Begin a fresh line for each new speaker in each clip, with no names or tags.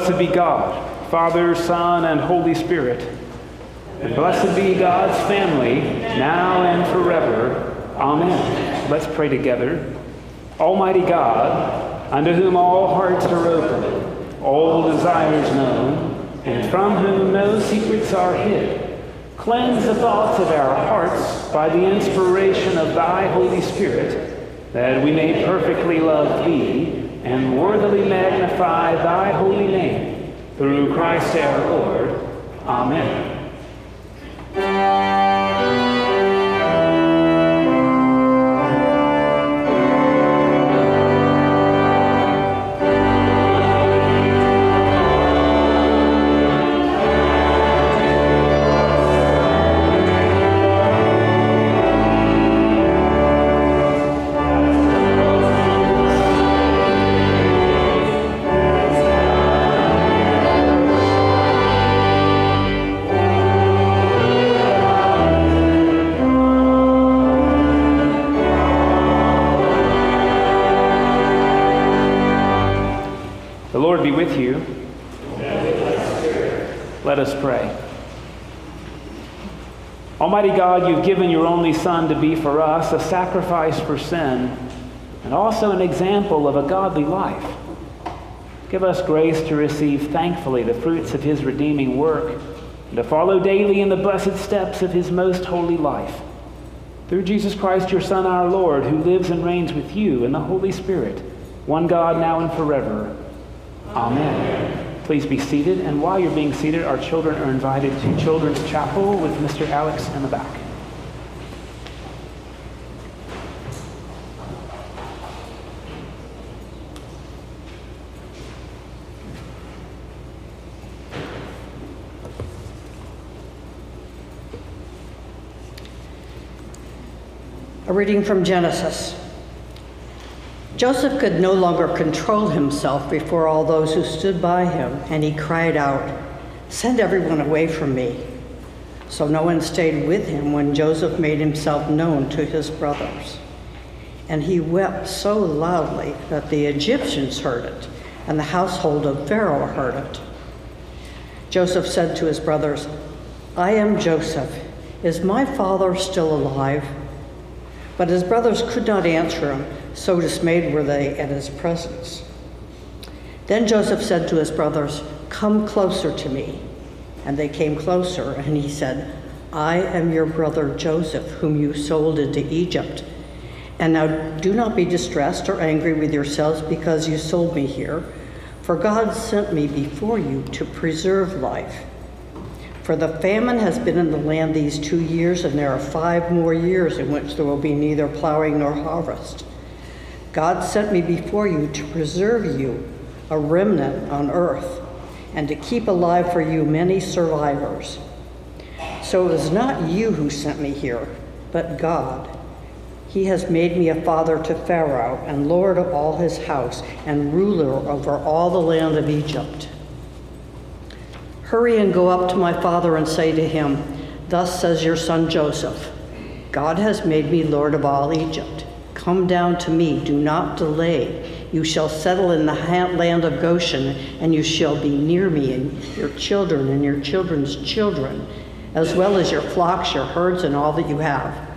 Blessed be God, Father, Son, and Holy Spirit. And blessed be God's family, now and forever. Amen. Let's pray together. Almighty God, unto whom all hearts are open, all desires known, and from whom no secrets are hid, cleanse the thoughts of our hearts by the inspiration of thy Holy Spirit, that we may perfectly love thee and worthily magnify thy holy name. Through Christ our Lord. Amen. Almighty God, you've given your only Son to be for us a sacrifice for sin and also an example of a godly life. Give us grace to receive thankfully the fruits of his redeeming work and to follow daily in the blessed steps of his most holy life. Through Jesus Christ, your Son, our Lord, who lives and reigns with you in the Holy Spirit, one God now and forever. Amen. Please be seated. And while you're being seated, our children are invited to Children's Chapel with Mr. Alex in the back.
A reading from Genesis. Joseph could no longer control himself before all those who stood by him, and he cried out, Send everyone away from me. So no one stayed with him when Joseph made himself known to his brothers. And he wept so loudly that the Egyptians heard it, and the household of Pharaoh heard it. Joseph said to his brothers, I am Joseph. Is my father still alive? But his brothers could not answer him so dismayed were they at his presence. Then Joseph said to his brothers, Come closer to me. And they came closer, and he said, I am your brother Joseph, whom you sold into Egypt. And now do not be distressed or angry with yourselves because you sold me here, for God sent me before you to preserve life. For the famine has been in the land these two years, and there are five more years in which there will be neither plowing nor harvest. God sent me before you to preserve you, a remnant on earth, and to keep alive for you many survivors. So it was not you who sent me here, but God. He has made me a father to Pharaoh, and lord of all his house, and ruler over all the land of Egypt. Hurry and go up to my father and say to him, Thus says your son Joseph God has made me lord of all Egypt. Come down to me, do not delay. You shall settle in the land of Goshen, and you shall be near me, and your children and your children's children, as well as your flocks, your herds, and all that you have.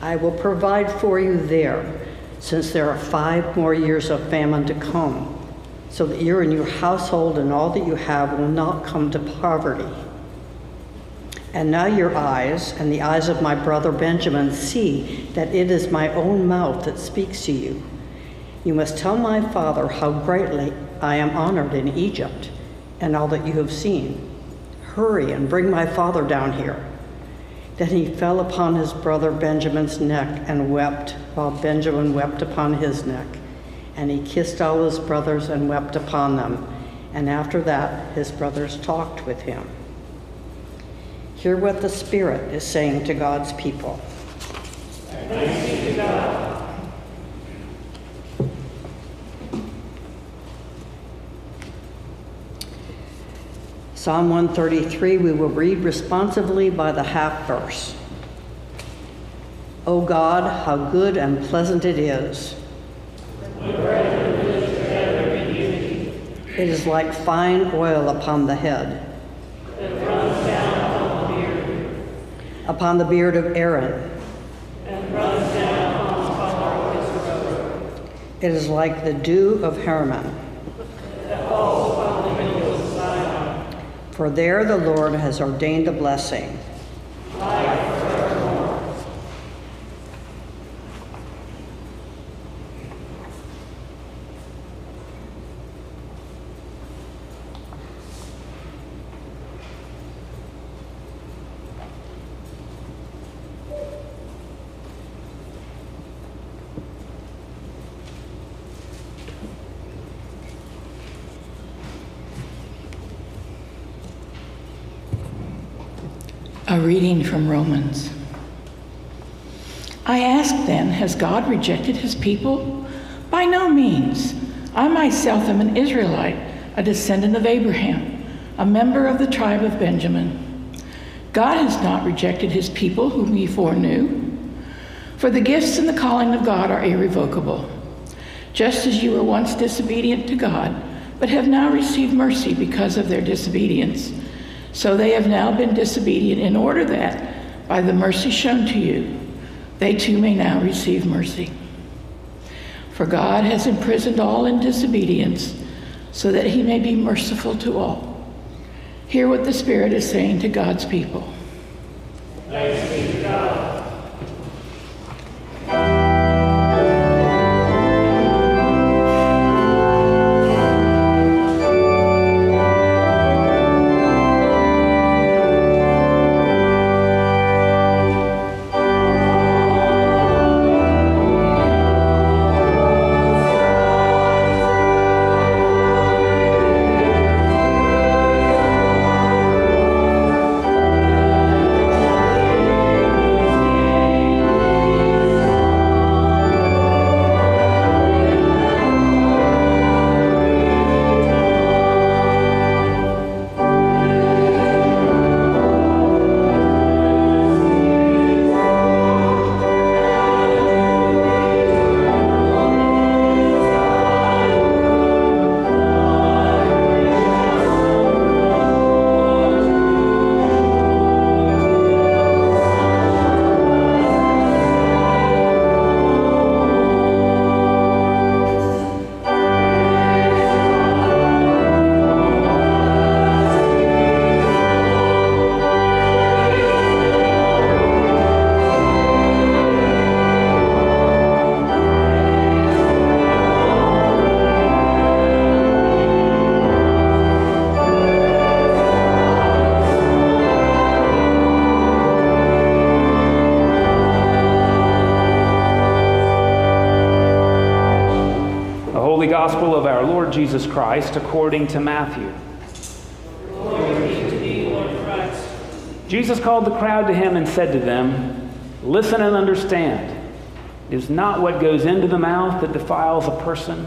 I will provide for you there, since there are five more years of famine to come, so that you and your household and all that you have will not come to poverty. And now your eyes and the eyes of my brother Benjamin see that it is my own mouth that speaks to you. You must tell my father how greatly I am honored in Egypt and all that you have seen. Hurry and bring my father down here. Then he fell upon his brother Benjamin's neck and wept, while Benjamin wept upon his neck. And he kissed all his brothers and wept upon them. And after that, his brothers talked with him. Hear what the Spirit is saying to God's people. Psalm 133, we will read responsively by the half verse. O God, how good and pleasant it is It is like fine oil upon the head.
It runs down upon the beard.
Upon the beard of Aaron.
And runs down upon the collar of his robe.
It is like the dew of Hermon.
That falls upon the hills of Zion.
For there the Lord has ordained a blessing.
Reading from Romans. I ask then, has God rejected his people? By no means. I myself am an Israelite, a descendant of Abraham, a member of the tribe of Benjamin. God has not rejected his people whom he foreknew. For the gifts and the calling of God are irrevocable. Just as you were once disobedient to God, but have now received mercy because of their disobedience, so they have now been disobedient in order that, by the mercy shown to you, they too may now receive mercy. For God has imprisoned all in disobedience, so that he may be merciful to all. Hear what the Spirit is saying to God's people.
Thanks
Christ according to Matthew. Jesus called the crowd to him and said to them, Listen and understand. It is not what goes into the mouth that defiles a person,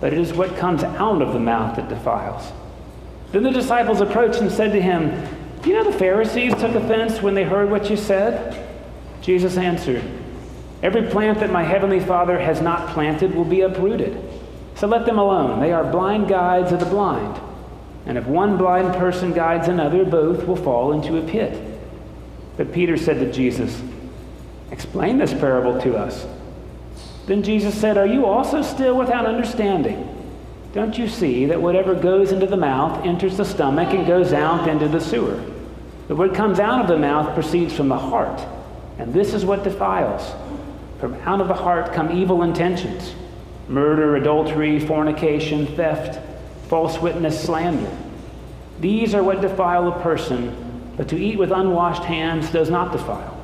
but it is what comes out of the mouth that defiles. Then the disciples approached and said to him, you know the Pharisees took offense when they heard what you said? Jesus answered, Every plant that my heavenly Father has not planted will be uprooted. So let them alone. They are blind guides of the blind. And if one blind person guides another, both will fall into a pit. But Peter said to Jesus, Explain this parable to us. Then Jesus said, Are you also still without understanding? Don't you see that whatever goes into the mouth enters the stomach and goes out into the sewer? But what comes out of the mouth proceeds from the heart, and this is what defiles. From out of the heart come evil intentions murder, adultery, fornication, theft, false witness, slander. These are what defile a person, but to eat with unwashed hands does not defile.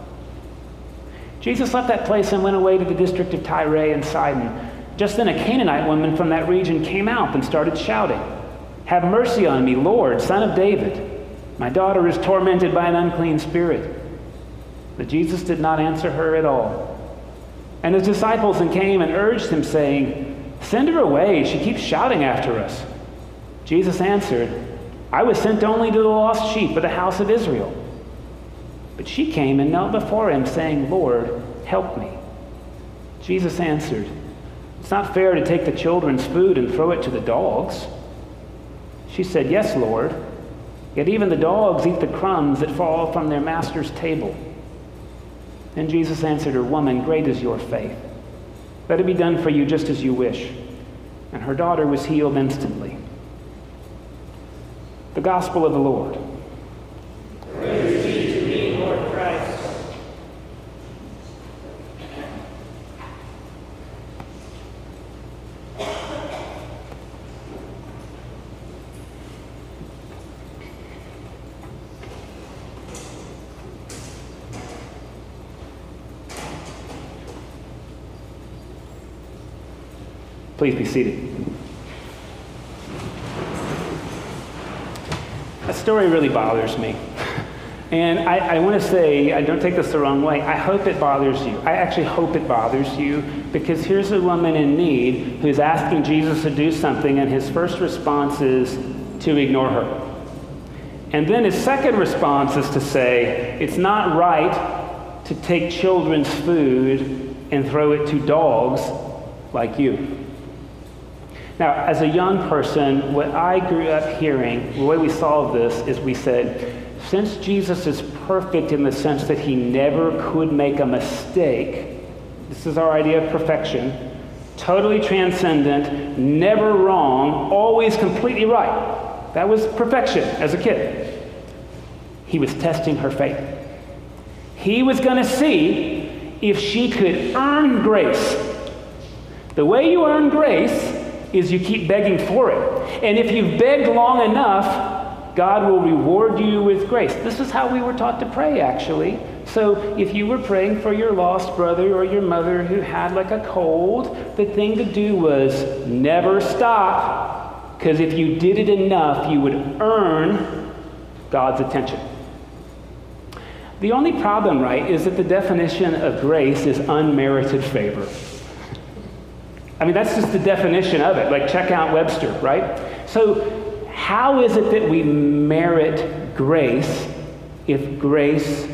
Jesus left that place and went away to the district of Tyre and Sidon. Just then, a Canaanite woman from that region came out and started shouting, Have mercy on me, Lord, son of David. My daughter is tormented by an unclean spirit. But Jesus did not answer her at all. And his disciples then came and urged him, saying, Send her away. She keeps shouting after us. Jesus answered, I was sent only to the lost sheep of the house of Israel. But she came and knelt before him, saying, Lord, help me. Jesus answered, It's not fair to take the children's food and throw it to the dogs. She said, Yes, Lord. Yet even the dogs eat the crumbs that fall from their master's table. Then Jesus answered her, Woman, great is your faith. Let it be done for you just as you wish. And her daughter was healed instantly. The Gospel of the Lord.
Praise be to thee, Lord Christ.
Please be seated. That story really bothers me. And I, I want to say, I don't take this the wrong way. I hope it bothers you. I actually hope it bothers you because here's a woman in need who's asking Jesus to do something, and his first response is to ignore her. And then his second response is to say, it's not right to take children's food and throw it to dogs like you. Now, as a young person, what I grew up hearing, the way we solved this is we said, since Jesus is perfect in the sense that he never could make a mistake, this is our idea of perfection, totally transcendent, never wrong, always completely right. That was perfection as a kid. He was testing her faith. He was going to see if she could earn grace. The way you earn grace is you keep begging for it. And if you've begged long enough, God will reward you with grace. This is how we were taught to pray, actually. So if you were praying for your lost brother or your mother who had like a cold, the thing to do was never stop, because if you did it enough, you would earn God's attention. The only problem, right, is that the definition of grace is unmerited favor. I mean, that's just the definition of it. Like, check out Webster, right? So, how is it that we merit grace if grace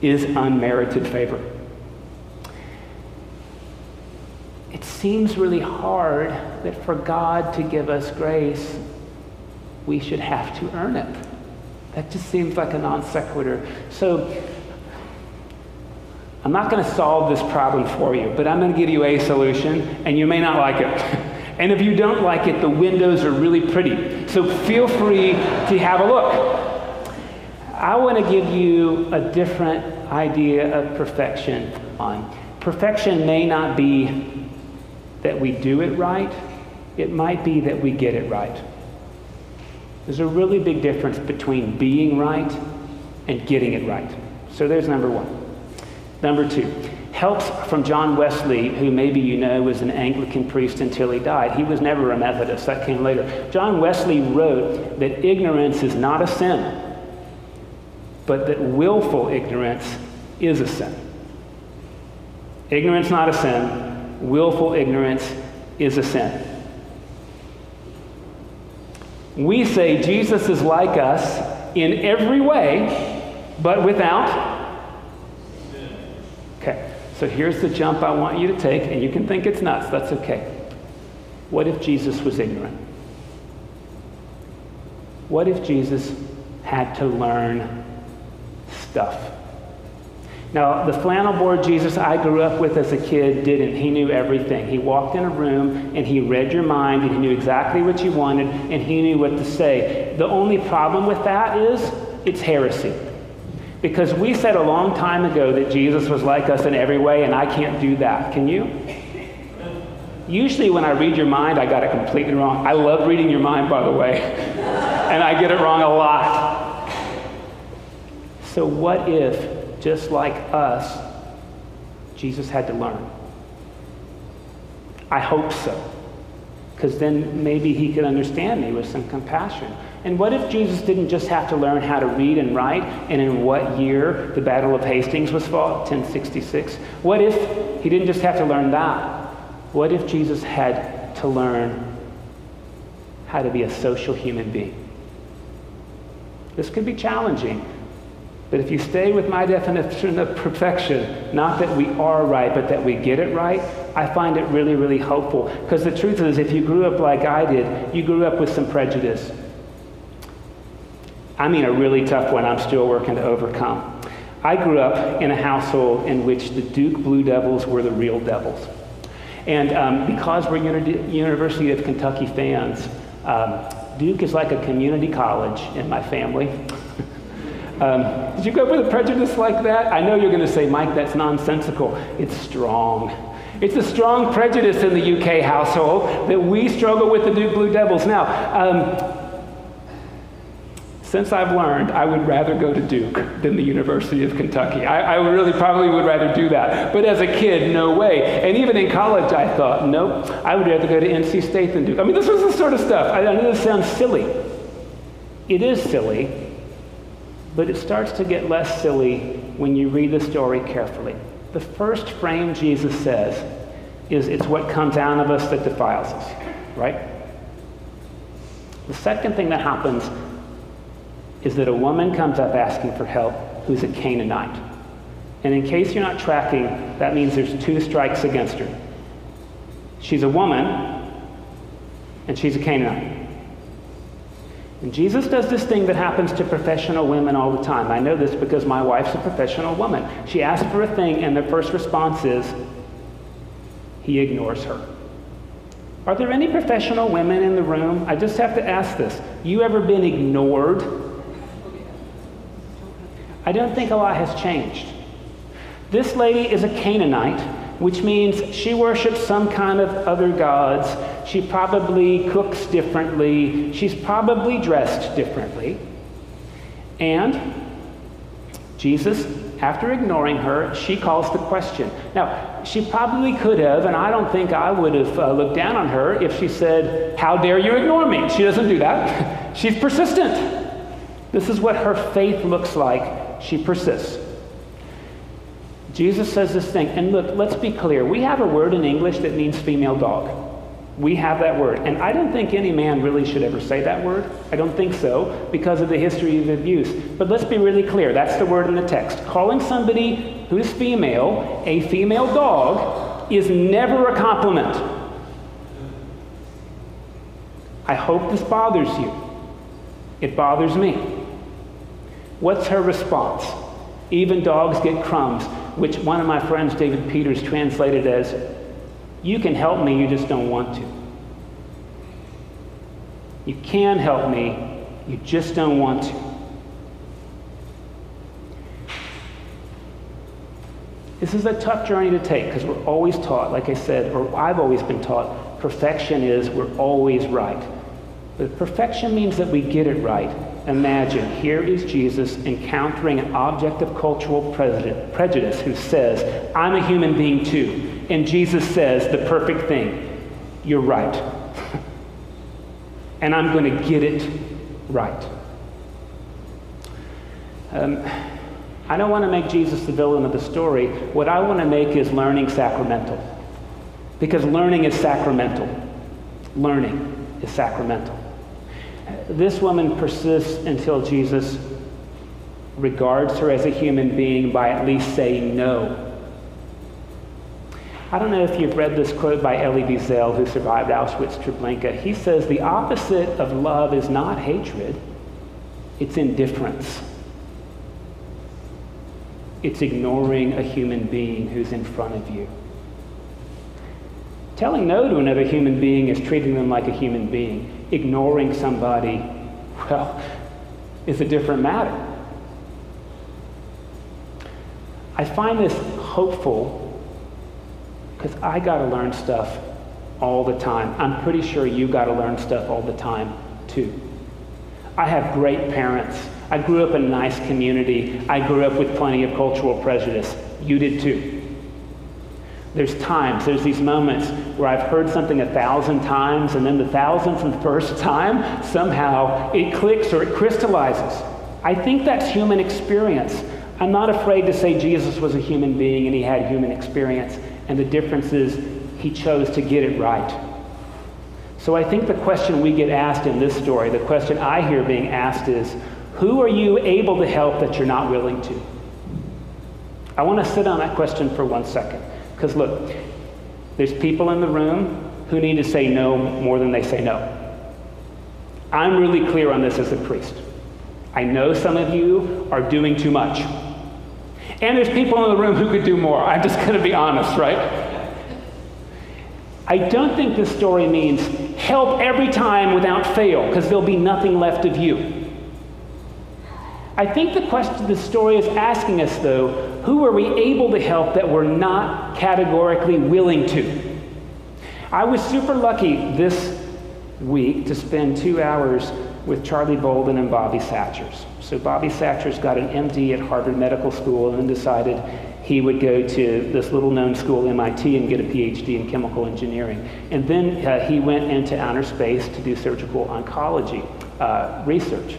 is unmerited favor? It seems really hard that for God to give us grace, we should have to earn it. That just seems like a non sequitur. So, I'm not going to solve this problem for you, but I'm going to give you a solution, and you may not like it. and if you don't like it, the windows are really pretty. So feel free to have a look. I want to give you a different idea of perfection on. Perfection may not be that we do it right, it might be that we get it right. There's a really big difference between being right and getting it right. So there's number one. Number two, helps from John Wesley, who maybe you know was an Anglican priest until he died. He was never a Methodist, that came later. John Wesley wrote that ignorance is not a sin, but that willful ignorance is a sin. Ignorance not a sin, willful ignorance is a sin. We say Jesus is like us in every way, but without so here's the jump I want you to take, and you can think it's nuts. That's okay. What if Jesus was ignorant? What if Jesus had to learn stuff? Now, the flannel board Jesus I grew up with as a kid didn't. He knew everything. He walked in a room and he read your mind and he knew exactly what you wanted and he knew what to say. The only problem with that is it's heresy. Because we said a long time ago that Jesus was like us in every way, and I can't do that. Can you? Usually, when I read your mind, I got it completely wrong. I love reading your mind, by the way, and I get it wrong a lot. So, what if, just like us, Jesus had to learn? I hope so, because then maybe he could understand me with some compassion. And what if Jesus didn't just have to learn how to read and write and in what year the Battle of Hastings was fought, 1066? What if he didn't just have to learn that? What if Jesus had to learn how to be a social human being? This could be challenging, but if you stay with my definition of perfection, not that we are right, but that we get it right, I find it really, really helpful. Because the truth is, if you grew up like I did, you grew up with some prejudice. I mean, a really tough one I'm still working to overcome. I grew up in a household in which the Duke Blue Devils were the real devils. And um, because we're Uni- University of Kentucky fans, um, Duke is like a community college in my family. um, did you go with a prejudice like that? I know you're going to say, Mike, that's nonsensical. It's strong. It's a strong prejudice in the UK household that we struggle with the Duke Blue Devils. Now, um, since I've learned, I would rather go to Duke than the University of Kentucky. I, I, really probably would rather do that. But as a kid, no way. And even in college, I thought, nope, I would rather go to NC State than Duke. I mean, this was the sort of stuff. I, I know this sounds silly. It is silly, but it starts to get less silly when you read the story carefully. The first frame Jesus says is, it's what comes out of us that defiles us, right? The second thing that happens is that a woman comes up asking for help who's a Canaanite. And in case you're not tracking, that means there's two strikes against her. She's a woman, and she's a Canaanite. And Jesus does this thing that happens to professional women all the time. I know this because my wife's a professional woman. She asks for a thing, and the first response is, he ignores her. Are there any professional women in the room? I just have to ask this. You ever been ignored I don't think a lot has changed. This lady is a Canaanite, which means she worships some kind of other gods. She probably cooks differently. She's probably dressed differently. And Jesus, after ignoring her, she calls the question. Now, she probably could have, and I don't think I would have uh, looked down on her if she said, How dare you ignore me? She doesn't do that. She's persistent. This is what her faith looks like she persists. Jesus says this thing, and look, let's be clear. We have a word in English that means female dog. We have that word. And I don't think any man really should ever say that word. I don't think so because of the history of abuse. But let's be really clear that's the word in the text. Calling somebody who's female a female dog is never a compliment. I hope this bothers you. It bothers me. What's her response? Even dogs get crumbs, which one of my friends, David Peters, translated as, You can help me, you just don't want to. You can help me, you just don't want to. This is a tough journey to take because we're always taught, like I said, or I've always been taught, perfection is we're always right. But perfection means that we get it right Imagine, here is Jesus encountering an object of cultural prejudice who says, I'm a human being too. And Jesus says the perfect thing You're right. and I'm going to get it right. Um, I don't want to make Jesus the villain of the story. What I want to make is learning sacramental. Because learning is sacramental. Learning is sacramental. This woman persists until Jesus regards her as a human being by at least saying no. I don't know if you've read this quote by Elie Wiesel, who survived Auschwitz Treblinka. He says, The opposite of love is not hatred, it's indifference. It's ignoring a human being who's in front of you. Telling no to another human being is treating them like a human being ignoring somebody, well, is a different matter. I find this hopeful because I got to learn stuff all the time. I'm pretty sure you got to learn stuff all the time too. I have great parents. I grew up in a nice community. I grew up with plenty of cultural prejudice. You did too. There's times, there's these moments where I've heard something a thousand times, and then the thousandth and first time, somehow it clicks or it crystallizes. I think that's human experience. I'm not afraid to say Jesus was a human being and he had human experience, and the difference is he chose to get it right. So I think the question we get asked in this story, the question I hear being asked is, who are you able to help that you're not willing to? I want to sit on that question for one second. Because look, there's people in the room who need to say no more than they say no. I'm really clear on this as a priest. I know some of you are doing too much. And there's people in the room who could do more. I'm just going to be honest, right? I don't think this story means help every time without fail, because there'll be nothing left of you. I think the question the story is asking us, though, who are we able to help that we're not categorically willing to? I was super lucky this week to spend two hours with Charlie Bolden and Bobby Satchers. So Bobby Satchers got an MD at Harvard Medical School and then decided he would go to this little known school, MIT, and get a PhD in chemical engineering. And then uh, he went into outer space to do surgical oncology uh, research.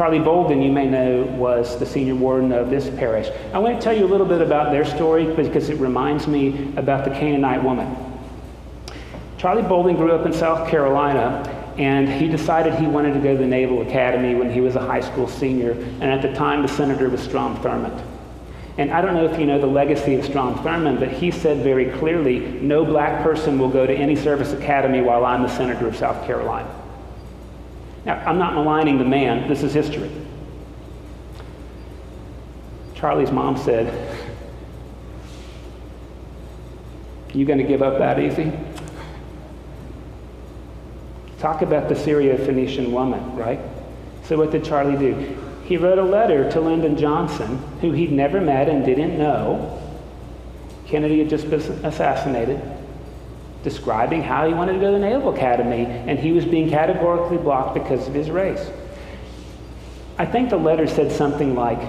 Charlie Bolden, you may know, was the senior warden of this parish. I want to tell you a little bit about their story because it reminds me about the Canaanite woman. Charlie Bolden grew up in South Carolina, and he decided he wanted to go to the Naval Academy when he was a high school senior, and at the time the senator was Strom Thurmond. And I don't know if you know the legacy of Strom Thurmond, but he said very clearly, no black person will go to any service academy while I'm the senator of South Carolina. Now, I'm not maligning the man, this is history. Charlie's mom said, You going to give up that easy? Talk about the Syro-Phoenician woman, right? So what did Charlie do? He wrote a letter to Lyndon Johnson, who he'd never met and didn't know. Kennedy had just been assassinated, describing how he wanted to go to the Naval Academy, and he was being categorically blocked because of his race. I think the letter said something like,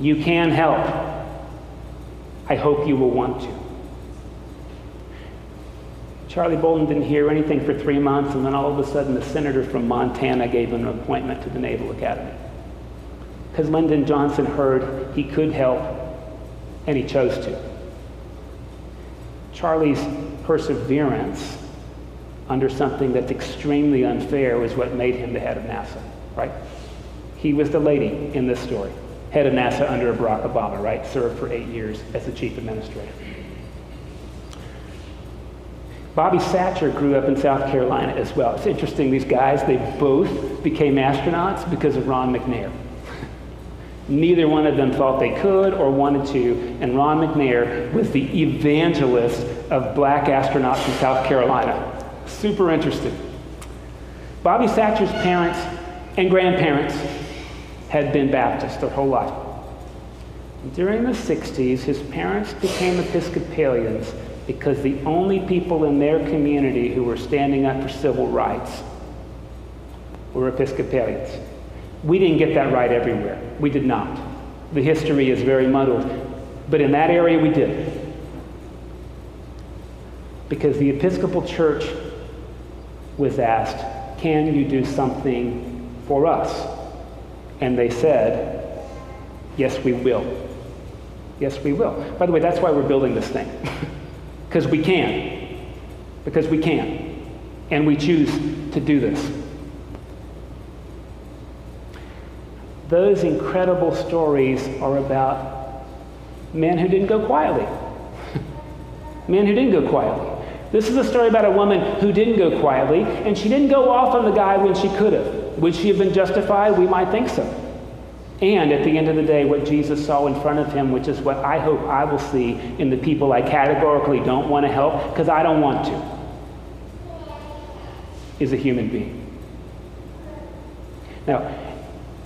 You can help. I hope you will want to. Charlie Bolden didn't hear anything for three months, and then all of a sudden, the senator from Montana gave him an appointment to the Naval Academy. Because Lyndon Johnson heard he could help, and he chose to. Charlie's perseverance under something that's extremely unfair was what made him the head of NASA, right? He was the lady in this story, head of NASA under Barack Obama, right? Served for eight years as the chief administrator. Bobby Satcher grew up in South Carolina as well. It's interesting, these guys, they both became astronauts because of Ron McNair. Neither one of them thought they could or wanted to, and Ron McNair was the evangelist of black astronauts in South Carolina. Super interesting. Bobby Satcher's parents and grandparents had been Baptist their whole life. During the 60s, his parents became Episcopalians because the only people in their community who were standing up for civil rights were Episcopalians. We didn't get that right everywhere. We did not. The history is very muddled. But in that area, we did. Because the Episcopal Church was asked, Can you do something for us? And they said, Yes, we will. Yes, we will. By the way, that's why we're building this thing. Because we can. Because we can. And we choose to do this. Those incredible stories are about men who didn't go quietly. men who didn't go quietly. This is a story about a woman who didn't go quietly, and she didn't go off on the guy when she could have. Would she have been justified? We might think so. And at the end of the day, what Jesus saw in front of him, which is what I hope I will see in the people I categorically don't want to help, because I don't want to, is a human being. Now,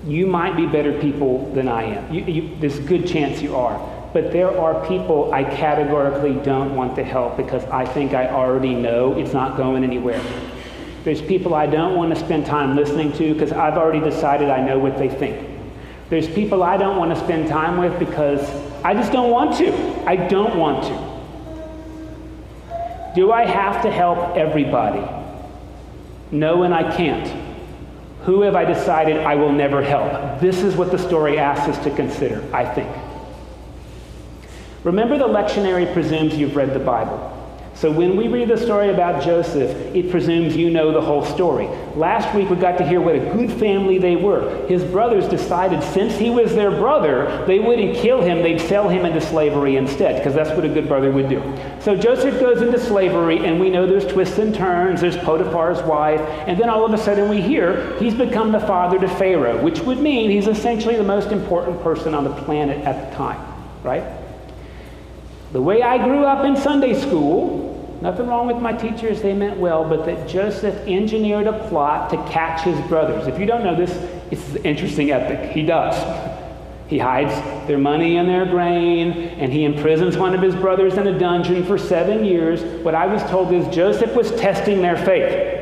you might be better people than I am. You, you, there's a good chance you are. But there are people I categorically don't want to help because I think I already know it's not going anywhere. There's people I don't want to spend time listening to because I've already decided I know what they think. There's people I don't want to spend time with because I just don't want to. I don't want to. Do I have to help everybody? No, and I can't. Who have I decided I will never help? This is what the story asks us to consider, I think. Remember, the lectionary presumes you've read the Bible. So when we read the story about Joseph, it presumes you know the whole story. Last week we got to hear what a good family they were. His brothers decided since he was their brother, they wouldn't kill him, they'd sell him into slavery instead, because that's what a good brother would do. So Joseph goes into slavery, and we know there's twists and turns. There's Potiphar's wife, and then all of a sudden we hear he's become the father to Pharaoh, which would mean he's essentially the most important person on the planet at the time, right? The way I grew up in Sunday school, Nothing wrong with my teachers, they meant well, but that Joseph engineered a plot to catch his brothers. If you don't know this, it's an interesting epic. He does. He hides their money and their grain, and he imprisons one of his brothers in a dungeon for seven years. What I was told is Joseph was testing their faith.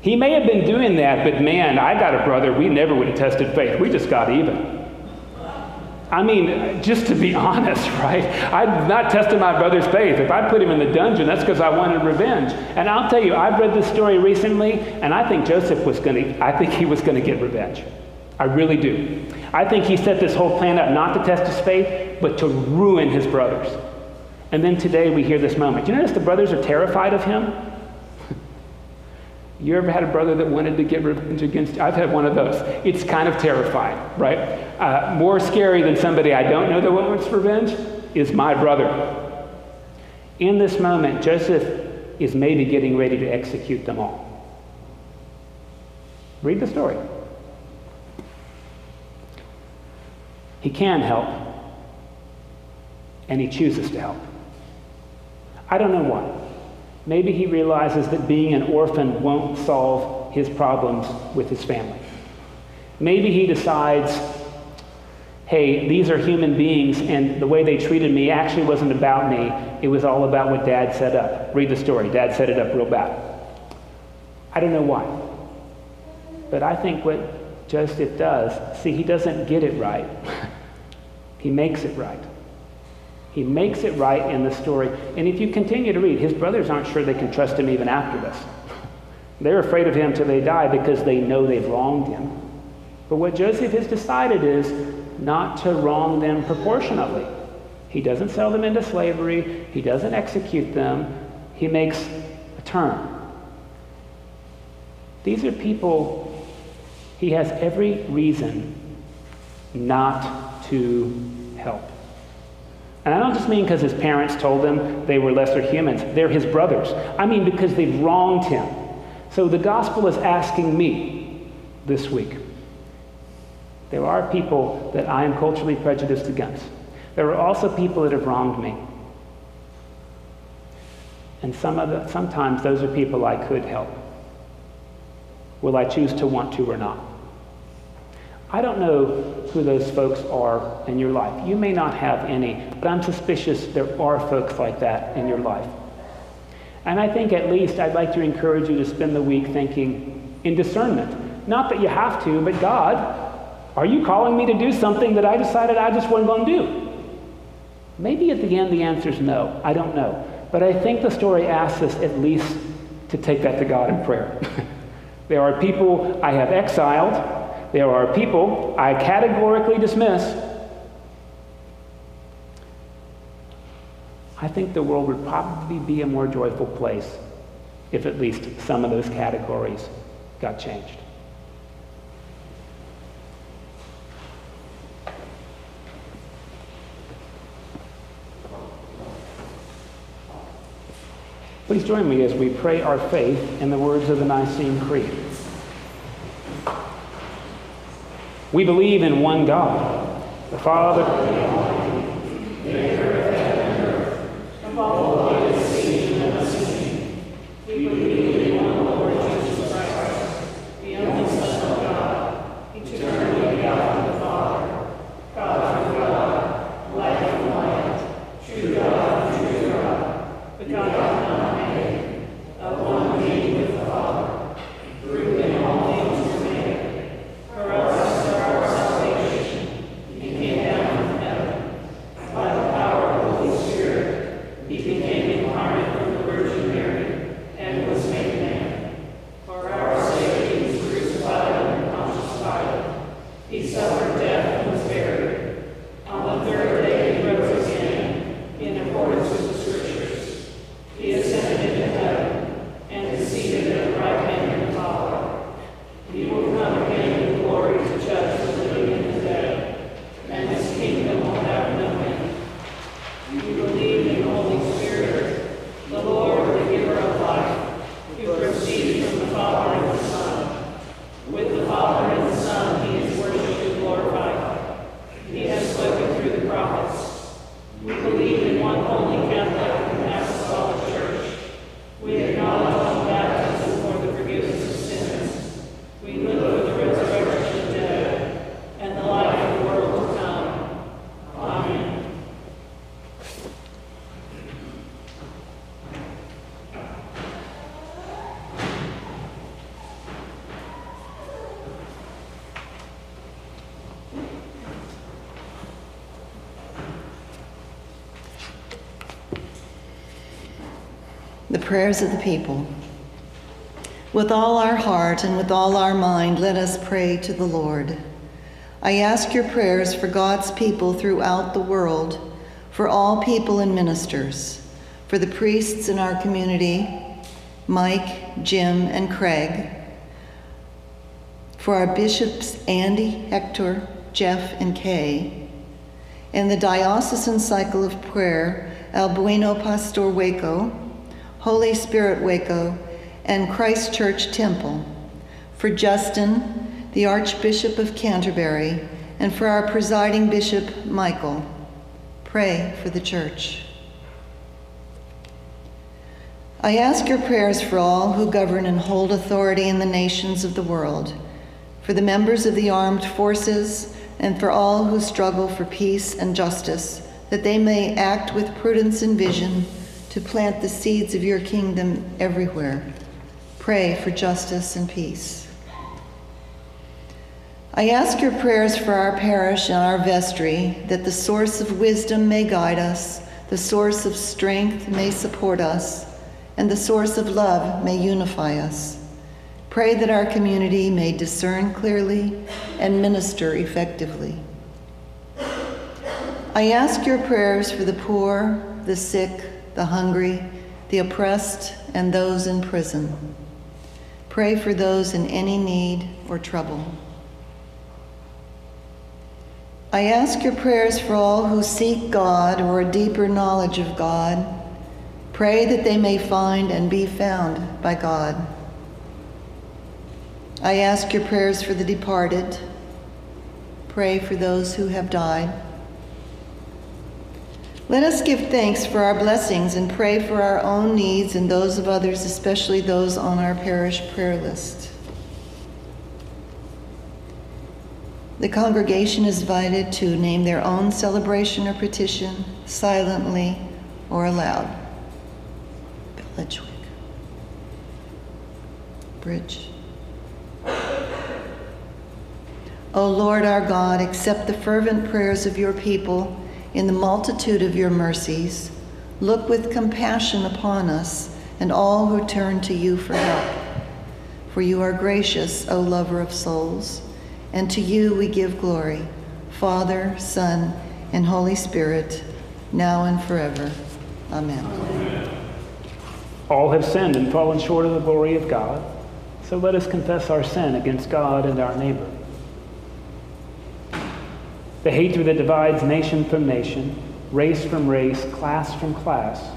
He may have been doing that, but man, I got a brother, we never would have tested faith. We just got even. I mean, just to be honest, right? I'd not tested my brother's faith. If I put him in the dungeon, that's because I wanted revenge. And I'll tell you, I've read this story recently, and I think Joseph was going to, I think he was going to get revenge. I really do. I think he set this whole plan up not to test his faith, but to ruin his brothers. And then today we hear this moment. You notice the brothers are terrified of him? You ever had a brother that wanted to get revenge against you? I've had one of those. It's kind of terrifying, right? Uh, more scary than somebody I don't know that wants revenge is my brother. In this moment, Joseph is maybe getting ready to execute them all. Read the story. He can help, and he chooses to help. I don't know why. Maybe he realizes that being an orphan won't solve his problems with his family. Maybe he decides, hey, these are human beings, and the way they treated me actually wasn't about me. It was all about what dad set up. Read the story. Dad set it up real bad. I don't know why. But I think what Joseph does, see, he doesn't get it right, he makes it right. He makes it right in the story. And if you continue to read, his brothers aren't sure they can trust him even after this. They're afraid of him till they die because they know they've wronged him. But what Joseph has decided is not to wrong them proportionately. He doesn't sell them into slavery, he doesn't execute them, he makes a turn. These are people he has every reason not to help. And I don't just mean because his parents told them they were lesser humans, they're his brothers. I mean because they've wronged him. So the gospel is asking me this week. There are people that I am culturally prejudiced against. There are also people that have wronged me. And some of the, sometimes those are people I could help. Will I choose to want to or not? I don't know who those folks are in your life. You may not have any, but I'm suspicious there are folks like that in your life. And I think at least I'd like to encourage you to spend the week thinking in discernment. Not that you have to, but God, are you calling me to do something that I decided I just wasn't going to do? Maybe at the end the answer is no. I don't know. But I think the story asks us at least to take that to God in prayer. there are people I have exiled there are people I categorically dismiss. I think the world would probably be a more joyful place if at least some of those categories got changed. Please join me as we pray our faith in the words of the Nicene Creed. We believe in one God, the Father.
He became incarnate from the Virgin Mary and was
the prayers of the people. With all our heart and with all our mind, let us pray to the Lord. I ask your prayers for God's people throughout the world, for all people and ministers, for the priests in our community, Mike, Jim, and Craig, for our bishops Andy, Hector, Jeff, and Kay, and the diocesan cycle of prayer, El Bueno Pastor Waco, Holy Spirit Waco, and Christ Church Temple, for Justin, the Archbishop of Canterbury, and for our presiding bishop, Michael. Pray for the church. I ask your prayers for all who govern and hold authority in the nations of the world, for the members of the armed forces, and for all who struggle for peace and justice, that they may act with prudence and vision to plant the seeds of your kingdom everywhere. Pray for justice and peace. I ask your prayers for our parish and our vestry, that the source of wisdom may guide us, the source of strength may support us, and the source of love may unify us. Pray that our community may discern clearly and minister effectively. I ask your prayers for the poor, the sick, the hungry, the oppressed, and those in prison. Pray for those in any need or trouble. I ask your prayers for all who seek God or a deeper knowledge of God. Pray that they may find and be found by God. I ask your prayers for the departed. Pray for those who have died. Let us give thanks for our blessings and pray for our own needs and those of others, especially those on our parish prayer list. The congregation is invited to name their own celebration or petition silently or aloud. Bill. Bridge. O Lord our God, accept the fervent prayers of your people in the multitude of your mercies. Look with compassion upon us and all who turn to you for help. For you are gracious, O lover of souls, and to you we give glory, Father, Son, and Holy Spirit, now and forever. Amen.
All have sinned and fallen short of the glory of God. So let us confess our sin against God and our neighbor. The hatred that divides nation from nation, race from race, class from class.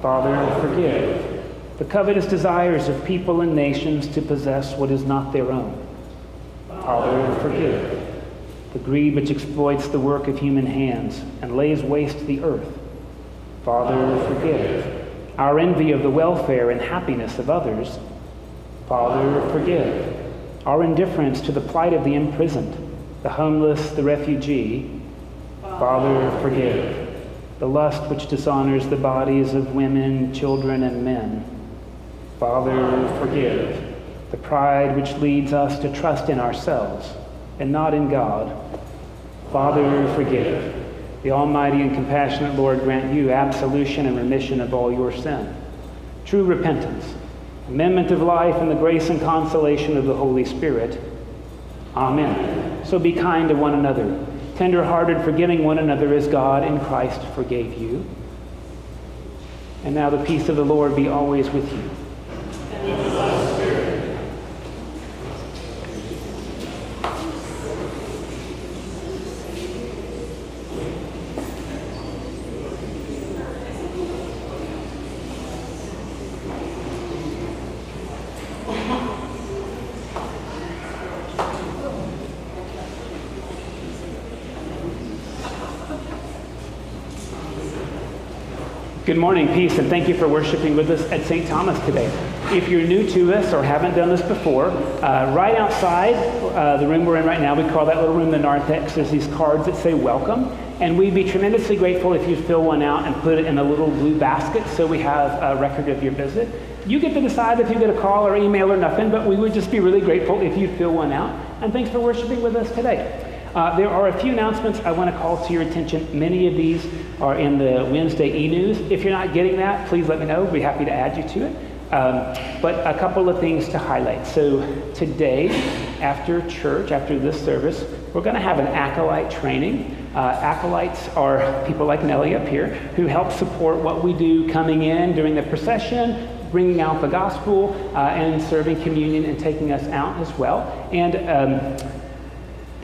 Father, forgive the covetous desires of people and nations to possess what is not their own. Father, forgive the greed which exploits the work of human hands and lays waste the earth. Father, forgive our envy of the welfare and happiness of others. Father, forgive our indifference to the plight of the imprisoned, the homeless, the refugee. Father, forgive the lust which dishonors the bodies of women, children, and men. Father, forgive the pride which leads us to trust in ourselves and not in God. Father, forgive. The Almighty and compassionate Lord grant you absolution and remission of all your sin, true repentance, amendment of life, and the grace and consolation of the Holy Spirit. Amen. So be kind to one another, tender-hearted, forgiving one another as God in Christ forgave you. And now the peace of the Lord be always with you. Good morning, peace, and thank you for worshiping with us at St. Thomas today. If you're new to us or haven't done this before, uh, right outside uh, the room we're in right now, we call that little room the narthex. There's these cards that say welcome, and we'd be tremendously grateful if you fill one out and put it in a little blue basket so we have a record of your visit. You get to decide if you get a call or email or nothing, but we would just be really grateful if you'd fill one out. And thanks for worshiping with us today. Uh, there are a few announcements I want to call to your attention. Many of these are in the Wednesday e-news. If you're not getting that, please let me know. We'd be happy to add you to it. Um, but a couple of things to highlight. So today, after church, after this service, we're going to have an acolyte training. Uh, acolytes are people like Nellie up here who help support what we do coming in during the procession, bringing out the gospel, uh, and serving communion and taking us out as well. And um,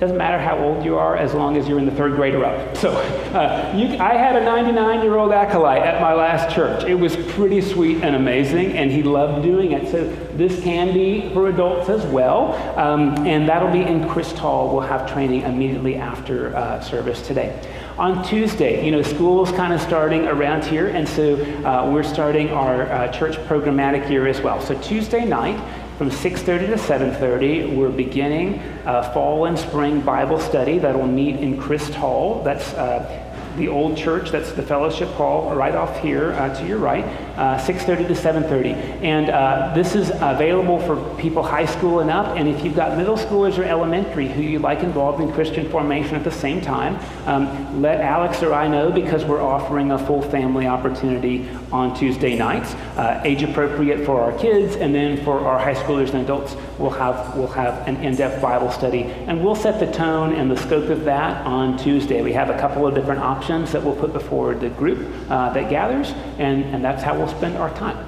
doesn't matter how old you are as long as you're in the third grade or up. So uh, you, I had a 99 year old acolyte at my last church. It was pretty sweet and amazing, and he loved doing it. So this can be for adults as well. Um, and that'll be in Christ Hall. We'll have training immediately after uh, service today. On Tuesday, you know, school's kind of starting around here, and so uh, we're starting our uh, church programmatic year as well. So Tuesday night, from 6.30 to 7.30, we're beginning a fall and spring Bible study that will meet in Christ Hall. That's uh, the old church. That's the fellowship hall right off here uh, to your right, uh, 6:30 to 7:30. And uh, this is available for people high school and up. And if you've got middle schoolers or elementary who you'd like involved in Christian formation at the same time, um, let Alex or I know because we're offering a full family opportunity on Tuesday nights, uh, age appropriate for our kids, and then for our high schoolers and adults, we'll have we'll have an in-depth Bible study, and we'll set the tone and the scope of that on Tuesday. We have a couple of different options that we'll put before the group uh, that gathers, and, and that's how we'll spend our time.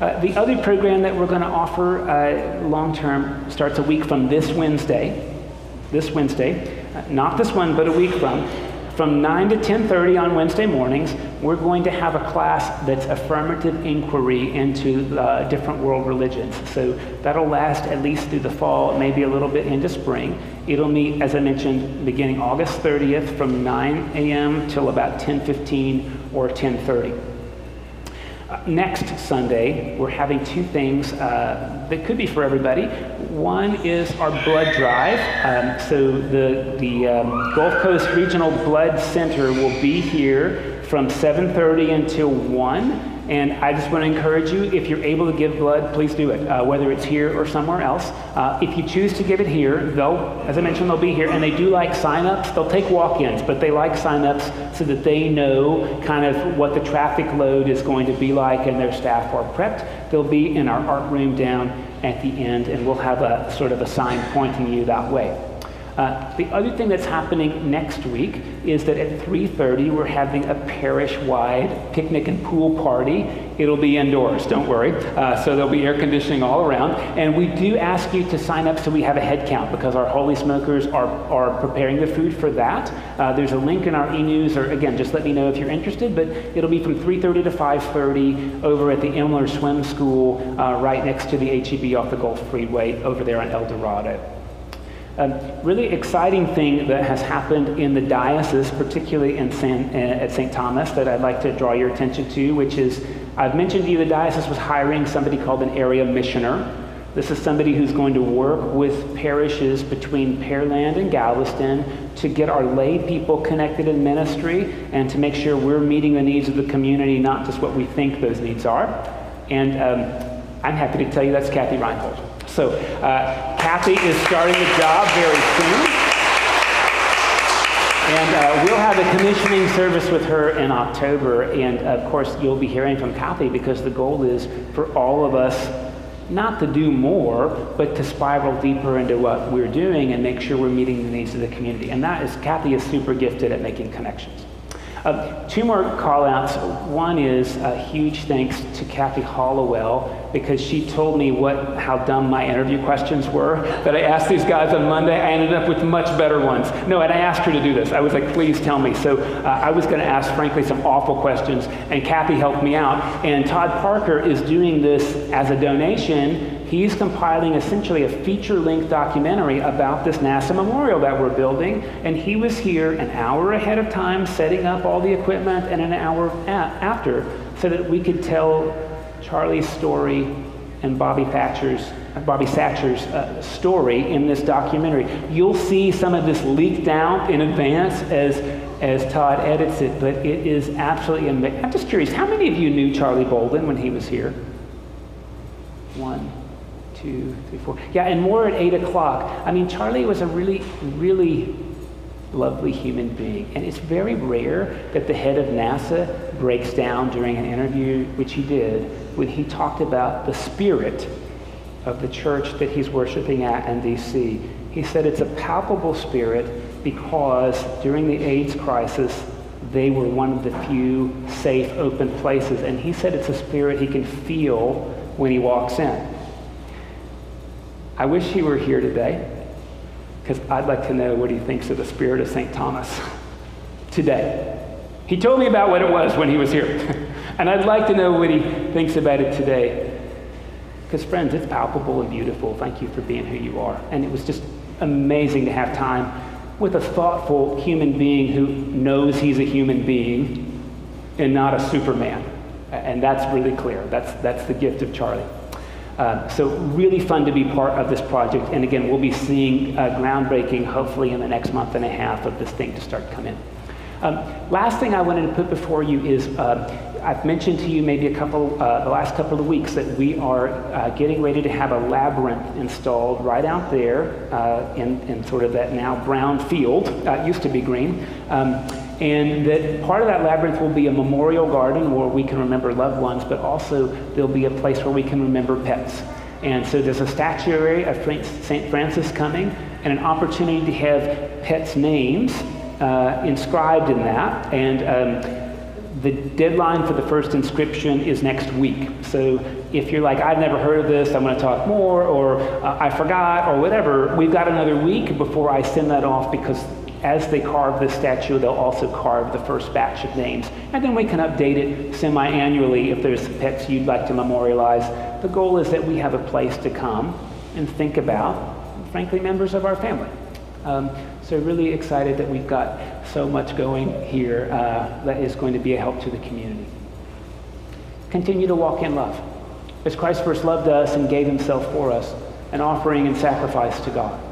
Uh, the other program that we're going to offer uh, long term starts a week from this Wednesday. This Wednesday, uh, not this one, but a week from. From 9 to 10:30 on Wednesday mornings, we're going to have a class that's affirmative inquiry into the different world religions. So that'll last at least through the fall, maybe a little bit into spring. It'll meet, as I mentioned, beginning August 30th from 9 a.m. till about 10:15 or 10:30. Next Sunday, we're having two things uh, that could be for everybody. One is our blood drive. Um, so the, the um, Gulf Coast Regional Blood Center will be here from 7.30 until 1. And I just want to encourage you, if you're able to give blood, please do it, uh, whether it's here or somewhere else. Uh, if you choose to give it here, they'll, as I mentioned, they'll be here, and they do like sign-ups. They'll take walk-ins, but they like sign-ups so that they know kind of what the traffic load is going to be like, and their staff are prepped. They'll be in our art room down at the end, and we'll have a sort of a sign pointing you that way. Uh, the other thing that's happening next week is that at 3.30 we're having a parish-wide picnic and pool party. It'll be indoors, don't worry. Uh, so there'll be air conditioning all around. And we do ask you to sign up so we have a head count because our holy smokers are, are preparing the food for that. Uh, there's a link in our e-news, or again, just let me know if you're interested, but it'll be from 3.30 to 5.30 over at the Emler Swim School uh, right next to the HEB off the Gulf Freeway over there on El Dorado. A really exciting thing that has happened in the diocese, particularly in San, uh, at St. Thomas, that I'd like to draw your attention to, which is I've mentioned to you the diocese was hiring somebody called an area missioner. This is somebody who's going to work with parishes between Pearland and Galveston to get our lay people connected in ministry and to make sure we're meeting the needs of the community, not just what we think those needs are. And um, I'm happy to tell you that's Kathy Reinhold. So uh, Kathy is starting the job very soon. And uh, we'll have a commissioning service with her in October. And of course, you'll be hearing from Kathy because the goal is for all of us not to do more, but to spiral deeper into what we're doing and make sure we're meeting the needs of the community. And that is, Kathy is super gifted at making connections. Uh, two more call outs. One is a huge thanks to Kathy Hollowell because she told me what how dumb my interview questions were that I asked these guys on Monday. I ended up with much better ones. No, and I asked her to do this. I was like, please tell me. So uh, I was going to ask, frankly, some awful questions, and Kathy helped me out. And Todd Parker is doing this as a donation he's compiling essentially a feature-length documentary about this NASA memorial that we're building, and he was here an hour ahead of time setting up all the equipment and an hour after so that we could tell Charlie's story and Bobby Thatcher's Bobby Satcher's uh, story in this documentary. You'll see some of this leaked out in advance as as Todd edits it, but it is absolutely amazing. I'm just curious, how many of you knew Charlie Bolden when he was here? One, two, three, four. Yeah, and more at 8 o'clock. I mean, Charlie was a really, really lovely human being. And it's very rare that the head of NASA breaks down during an interview, which he did, when he talked about the spirit of the church that he's worshiping at in D.C. He said it's a palpable spirit because during the AIDS crisis, they were one of the few safe, open places. And he said it's a spirit he can feel when he walks in. I wish he were here today because I'd like to know what he thinks of the spirit of St. Thomas today. He told me about what it was when he was here. and I'd like to know what he thinks about it today. Because, friends, it's palpable and beautiful. Thank you for being who you are. And it was just amazing to have time with a thoughtful human being who knows he's a human being and not a Superman. And that's really clear. That's, that's the gift of Charlie. Uh, so really fun to be part of this project. And again, we'll be seeing uh, groundbreaking hopefully in the next month and a half of this thing to start coming. Um, last thing I wanted to put before you is uh, I've mentioned to you maybe a couple, uh, the last couple of weeks that we are uh, getting ready to have a labyrinth installed right out there in, in sort of that now brown field. It used to be green. Um, and that part of that labyrinth will be a memorial garden where we can remember loved ones, but also there'll be a place where we can remember pets. And so there's a statuary of St. Francis coming and an opportunity to have pets' names uh, inscribed in that. And um, the deadline for the first inscription is next week. So if you're like, I've never heard of this, I'm going to talk more, or uh, I forgot, or whatever, we've got another week before I send that off because as they carve the statue, they'll also carve the first batch of names. And then we can update it semi annually if there's pets you'd like to memorialize. The goal is that we have a place to come and think about, frankly, members of our family. Um, so really excited that we've got so much going here uh, that is going to be a help to the community. Continue to walk in love. As Christ first loved us and gave himself for us, an offering and sacrifice to God.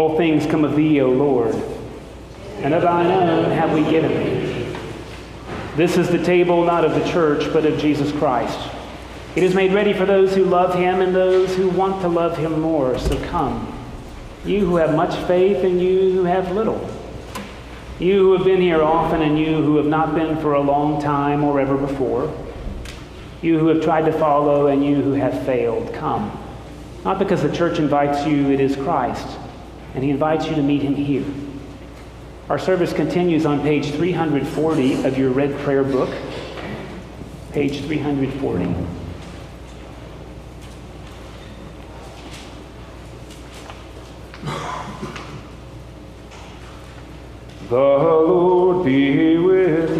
All things come of thee, O Lord, and of thine own have we given. This is the table not of the church, but of Jesus Christ. It is made ready for those who love him and those who want to love him more. So come, you who have much faith and you who have little. You who have been here often and you who have not been for a long time or ever before. You who have tried to follow and you who have failed, come. Not because the church invites you, it is Christ and he invites you to meet him here. Our service continues on page 340 of your red prayer book. page 340. The Lord be with you.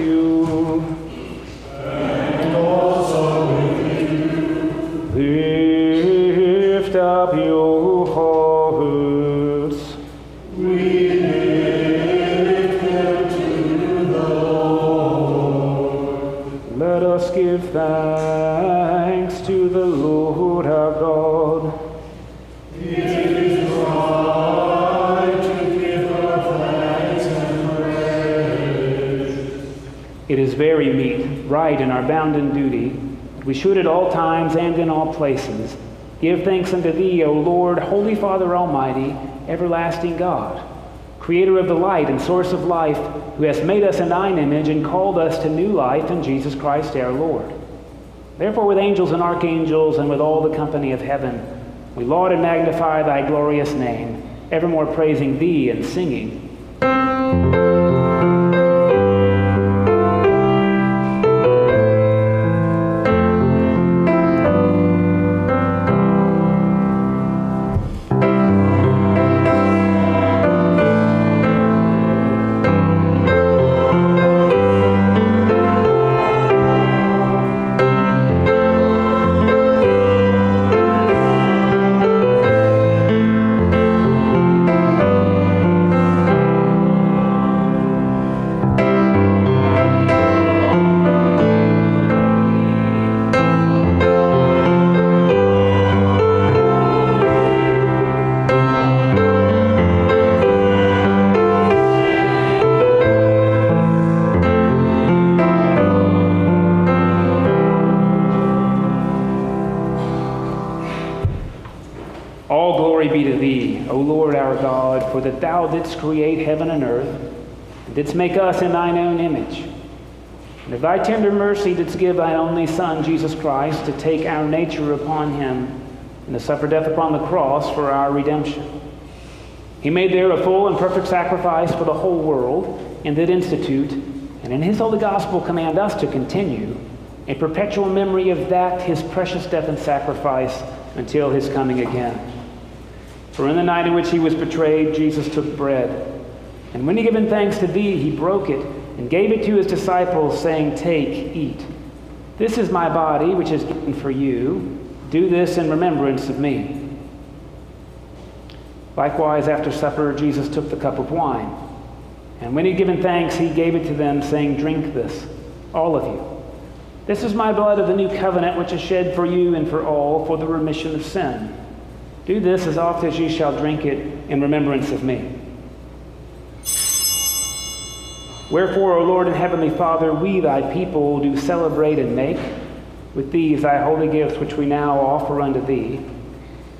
Thanks to the Lord our God. It is very meet, right, and our bounden duty, we should at all times and in all places give thanks unto Thee, O Lord, Holy Father Almighty, everlasting God, Creator of the light and source of life, who hast made us in Thine image and called us to new life in Jesus Christ our Lord. Therefore, with angels and archangels and with all the company of heaven, we laud and magnify Thy glorious name, evermore praising Thee and singing. Didst make us in thine own image. And of thy tender mercy didst give thine only Son, Jesus Christ, to take our nature upon him, and to suffer death upon the cross for our redemption. He made there a full and perfect sacrifice for the whole world, and did institute, and in his holy gospel command us to continue, a perpetual memory of that his precious death and sacrifice until his coming again. For in the night in which he was betrayed, Jesus took bread. And when he given thanks to thee, he broke it and gave it to his disciples, saying, Take, eat. This is my body, which is given for you. Do this in remembrance of me. Likewise, after supper, Jesus took the cup of wine. And when he had given thanks, he gave it to them, saying, Drink this, all of you. This is my blood of the new covenant, which is shed for you and for all for the remission of sin. Do this as oft as ye shall drink it in remembrance of me. Wherefore, O Lord and Heavenly Father, we thy people do celebrate and make with these thy holy gifts which we now offer unto thee,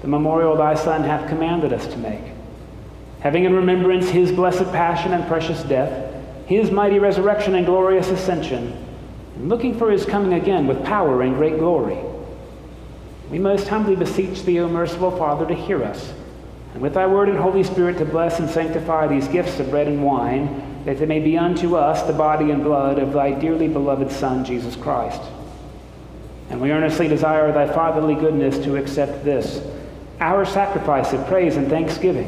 the memorial thy Son hath commanded us to make. Having in remembrance his blessed passion and precious death, his mighty resurrection and glorious ascension, and looking for his coming again with power and great glory. We most humbly beseech thee, O merciful Father, to hear us, and with thy word and Holy Spirit to bless and sanctify these gifts of bread and wine, that it may be unto us the body and blood of thy dearly beloved Son, Jesus Christ. And we earnestly desire thy fatherly goodness to accept this, our sacrifice of praise and thanksgiving,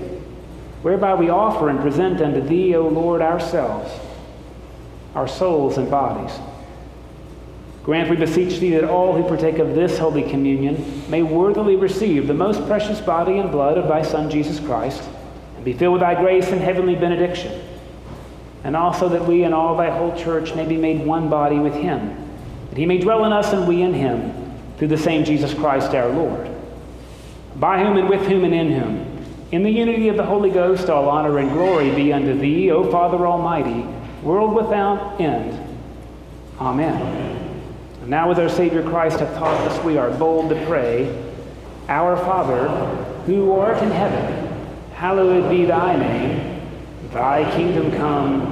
whereby we offer and present unto thee, O Lord, ourselves, our souls and bodies. Grant, we beseech thee, that all who partake of this holy communion may worthily receive the most precious body and blood of thy Son, Jesus Christ, and be filled with thy grace and heavenly benediction. And also that we and all thy whole church may be made one body with him, that he may dwell in us and we in him, through the same Jesus Christ our Lord. By whom and with whom and in whom, in the unity of the Holy Ghost, all honor and glory be unto thee, O Father Almighty, world without end. Amen. And now, as our Savior Christ hath taught us, we are bold to pray, Our Father, who art in heaven, hallowed be thy name. Thy kingdom come,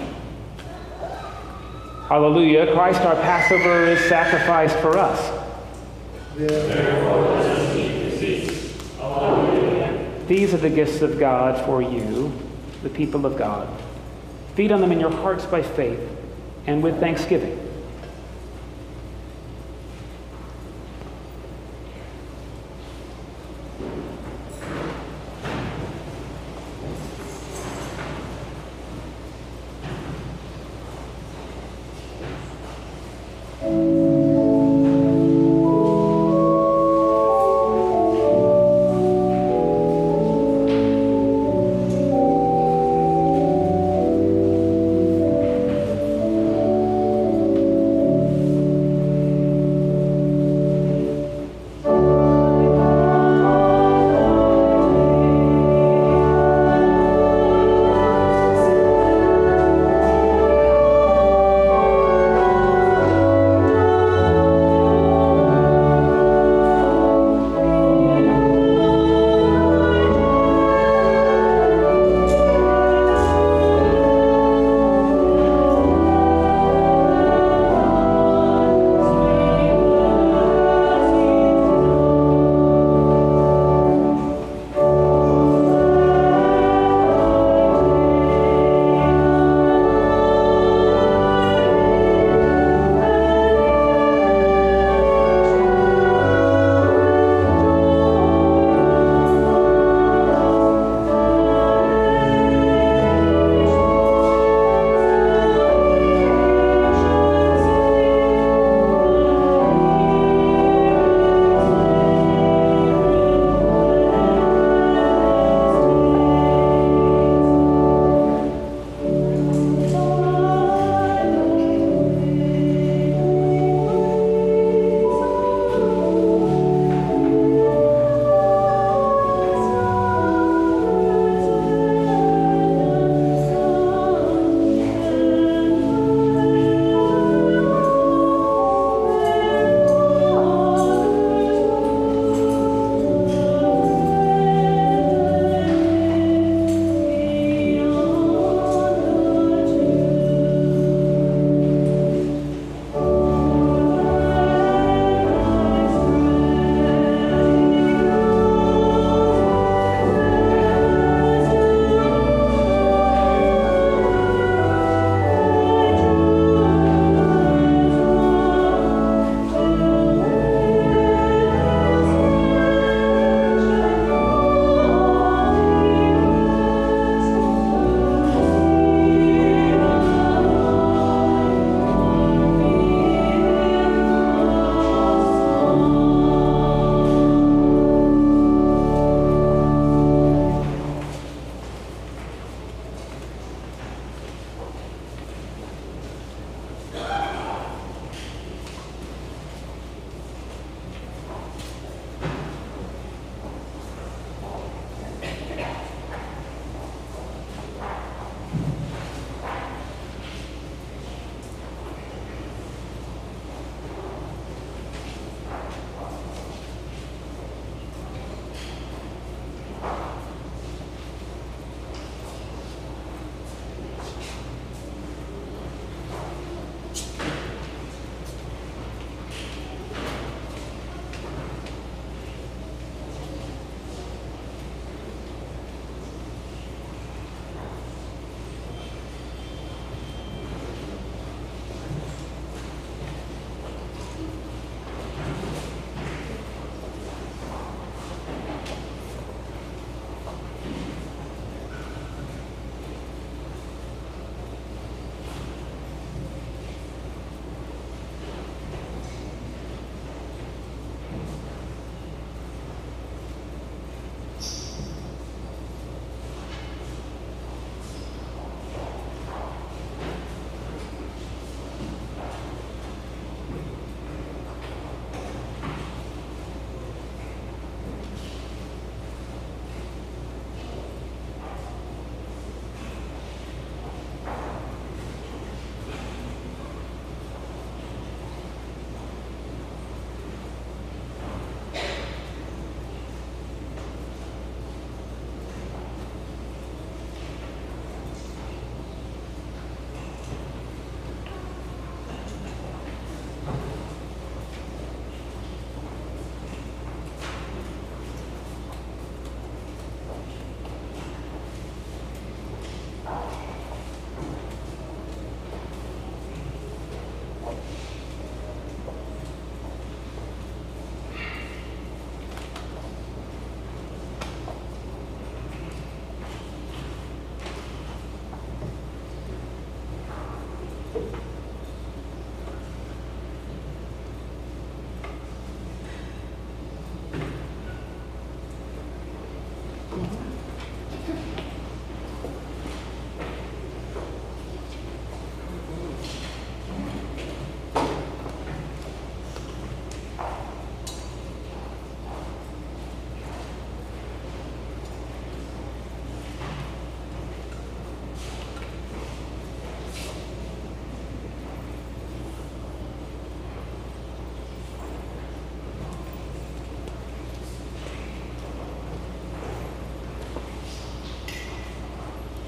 Hallelujah. Christ our Passover is sacrificed for us. These are the gifts of God for you, the people of God. Feed on them in your hearts by faith and with thanksgiving.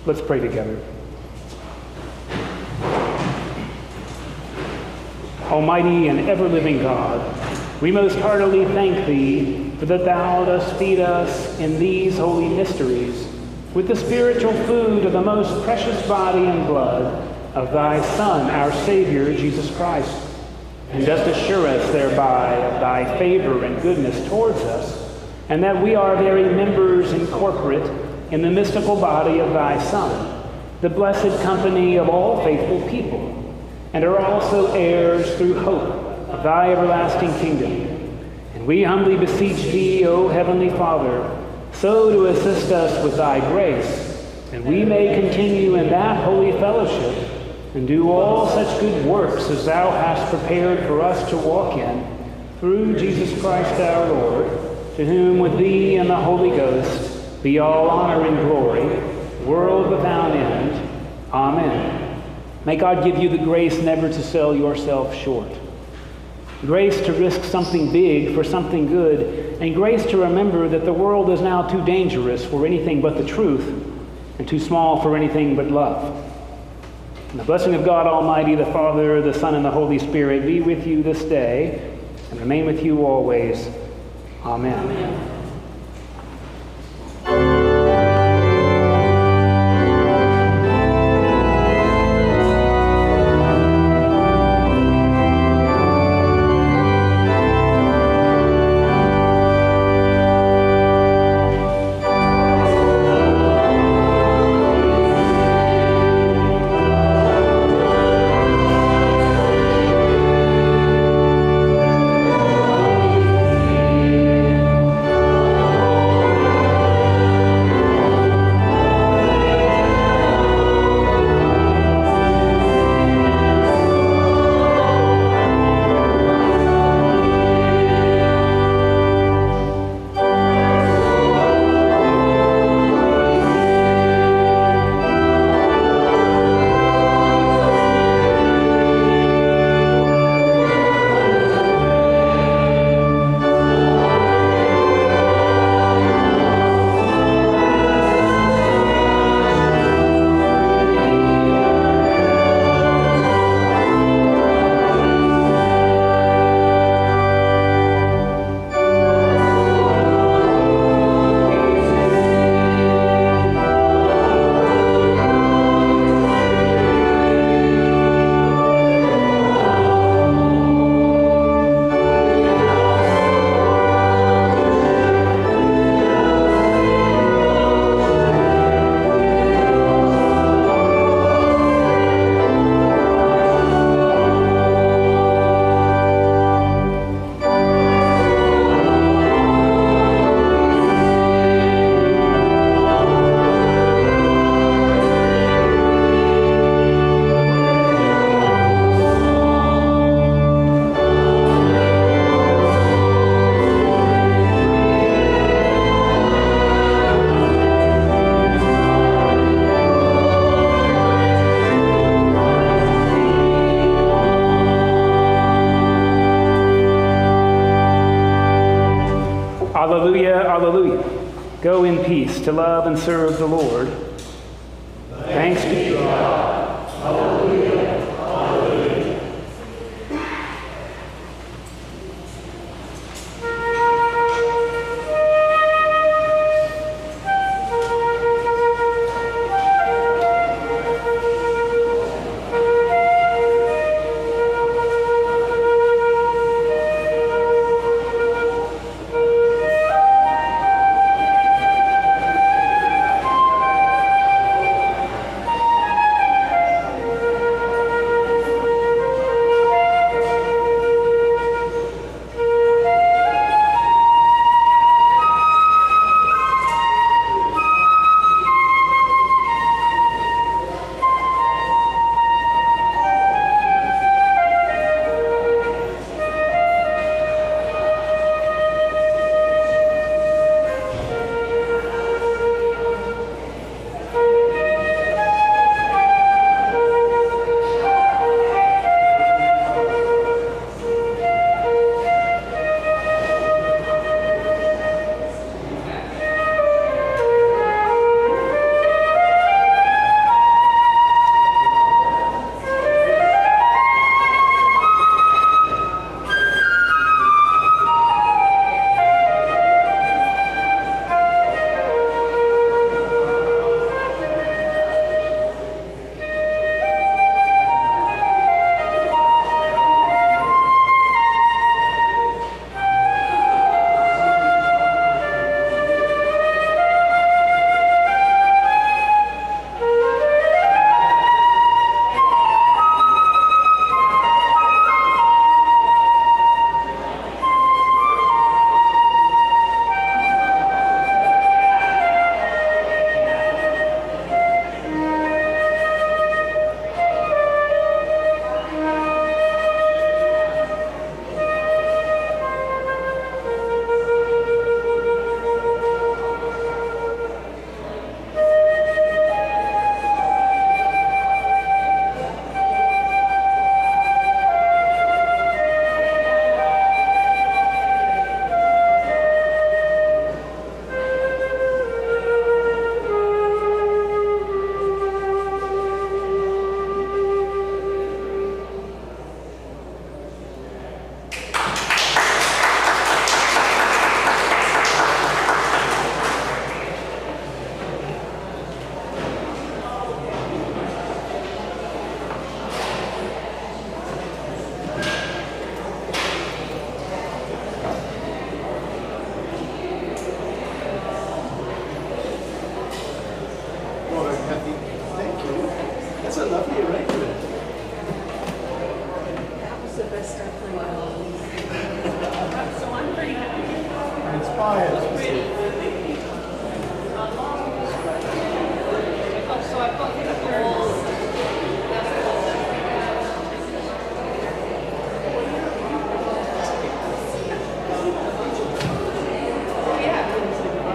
Let's pray together. Almighty and ever living God, we most heartily thank Thee for that Thou dost feed us in these holy mysteries with the spiritual food of the most precious body and blood of Thy Son, our Savior, Jesus Christ, and dost assure us thereby of Thy favor and goodness towards us, and that we are very members incorporate in the mystical body of Thy Son, the blessed company of all faithful people and are also heirs through hope of thy everlasting kingdom. And we humbly beseech thee, O heavenly Father, so to assist us with thy grace, and we may continue in that holy fellowship and do all such good works as thou hast prepared for us to walk in, through Jesus Christ our Lord, to whom with thee and the Holy Ghost be all honor and glory, world without end. Amen. May God give you the grace never to sell yourself short. Grace to risk something big for something good, and grace to remember that the world is now too dangerous for anything but the truth, and too small for anything but love. And the blessing of God Almighty, the Father, the Son, and the Holy Spirit be with you this day, and remain with you always. Amen. Amen.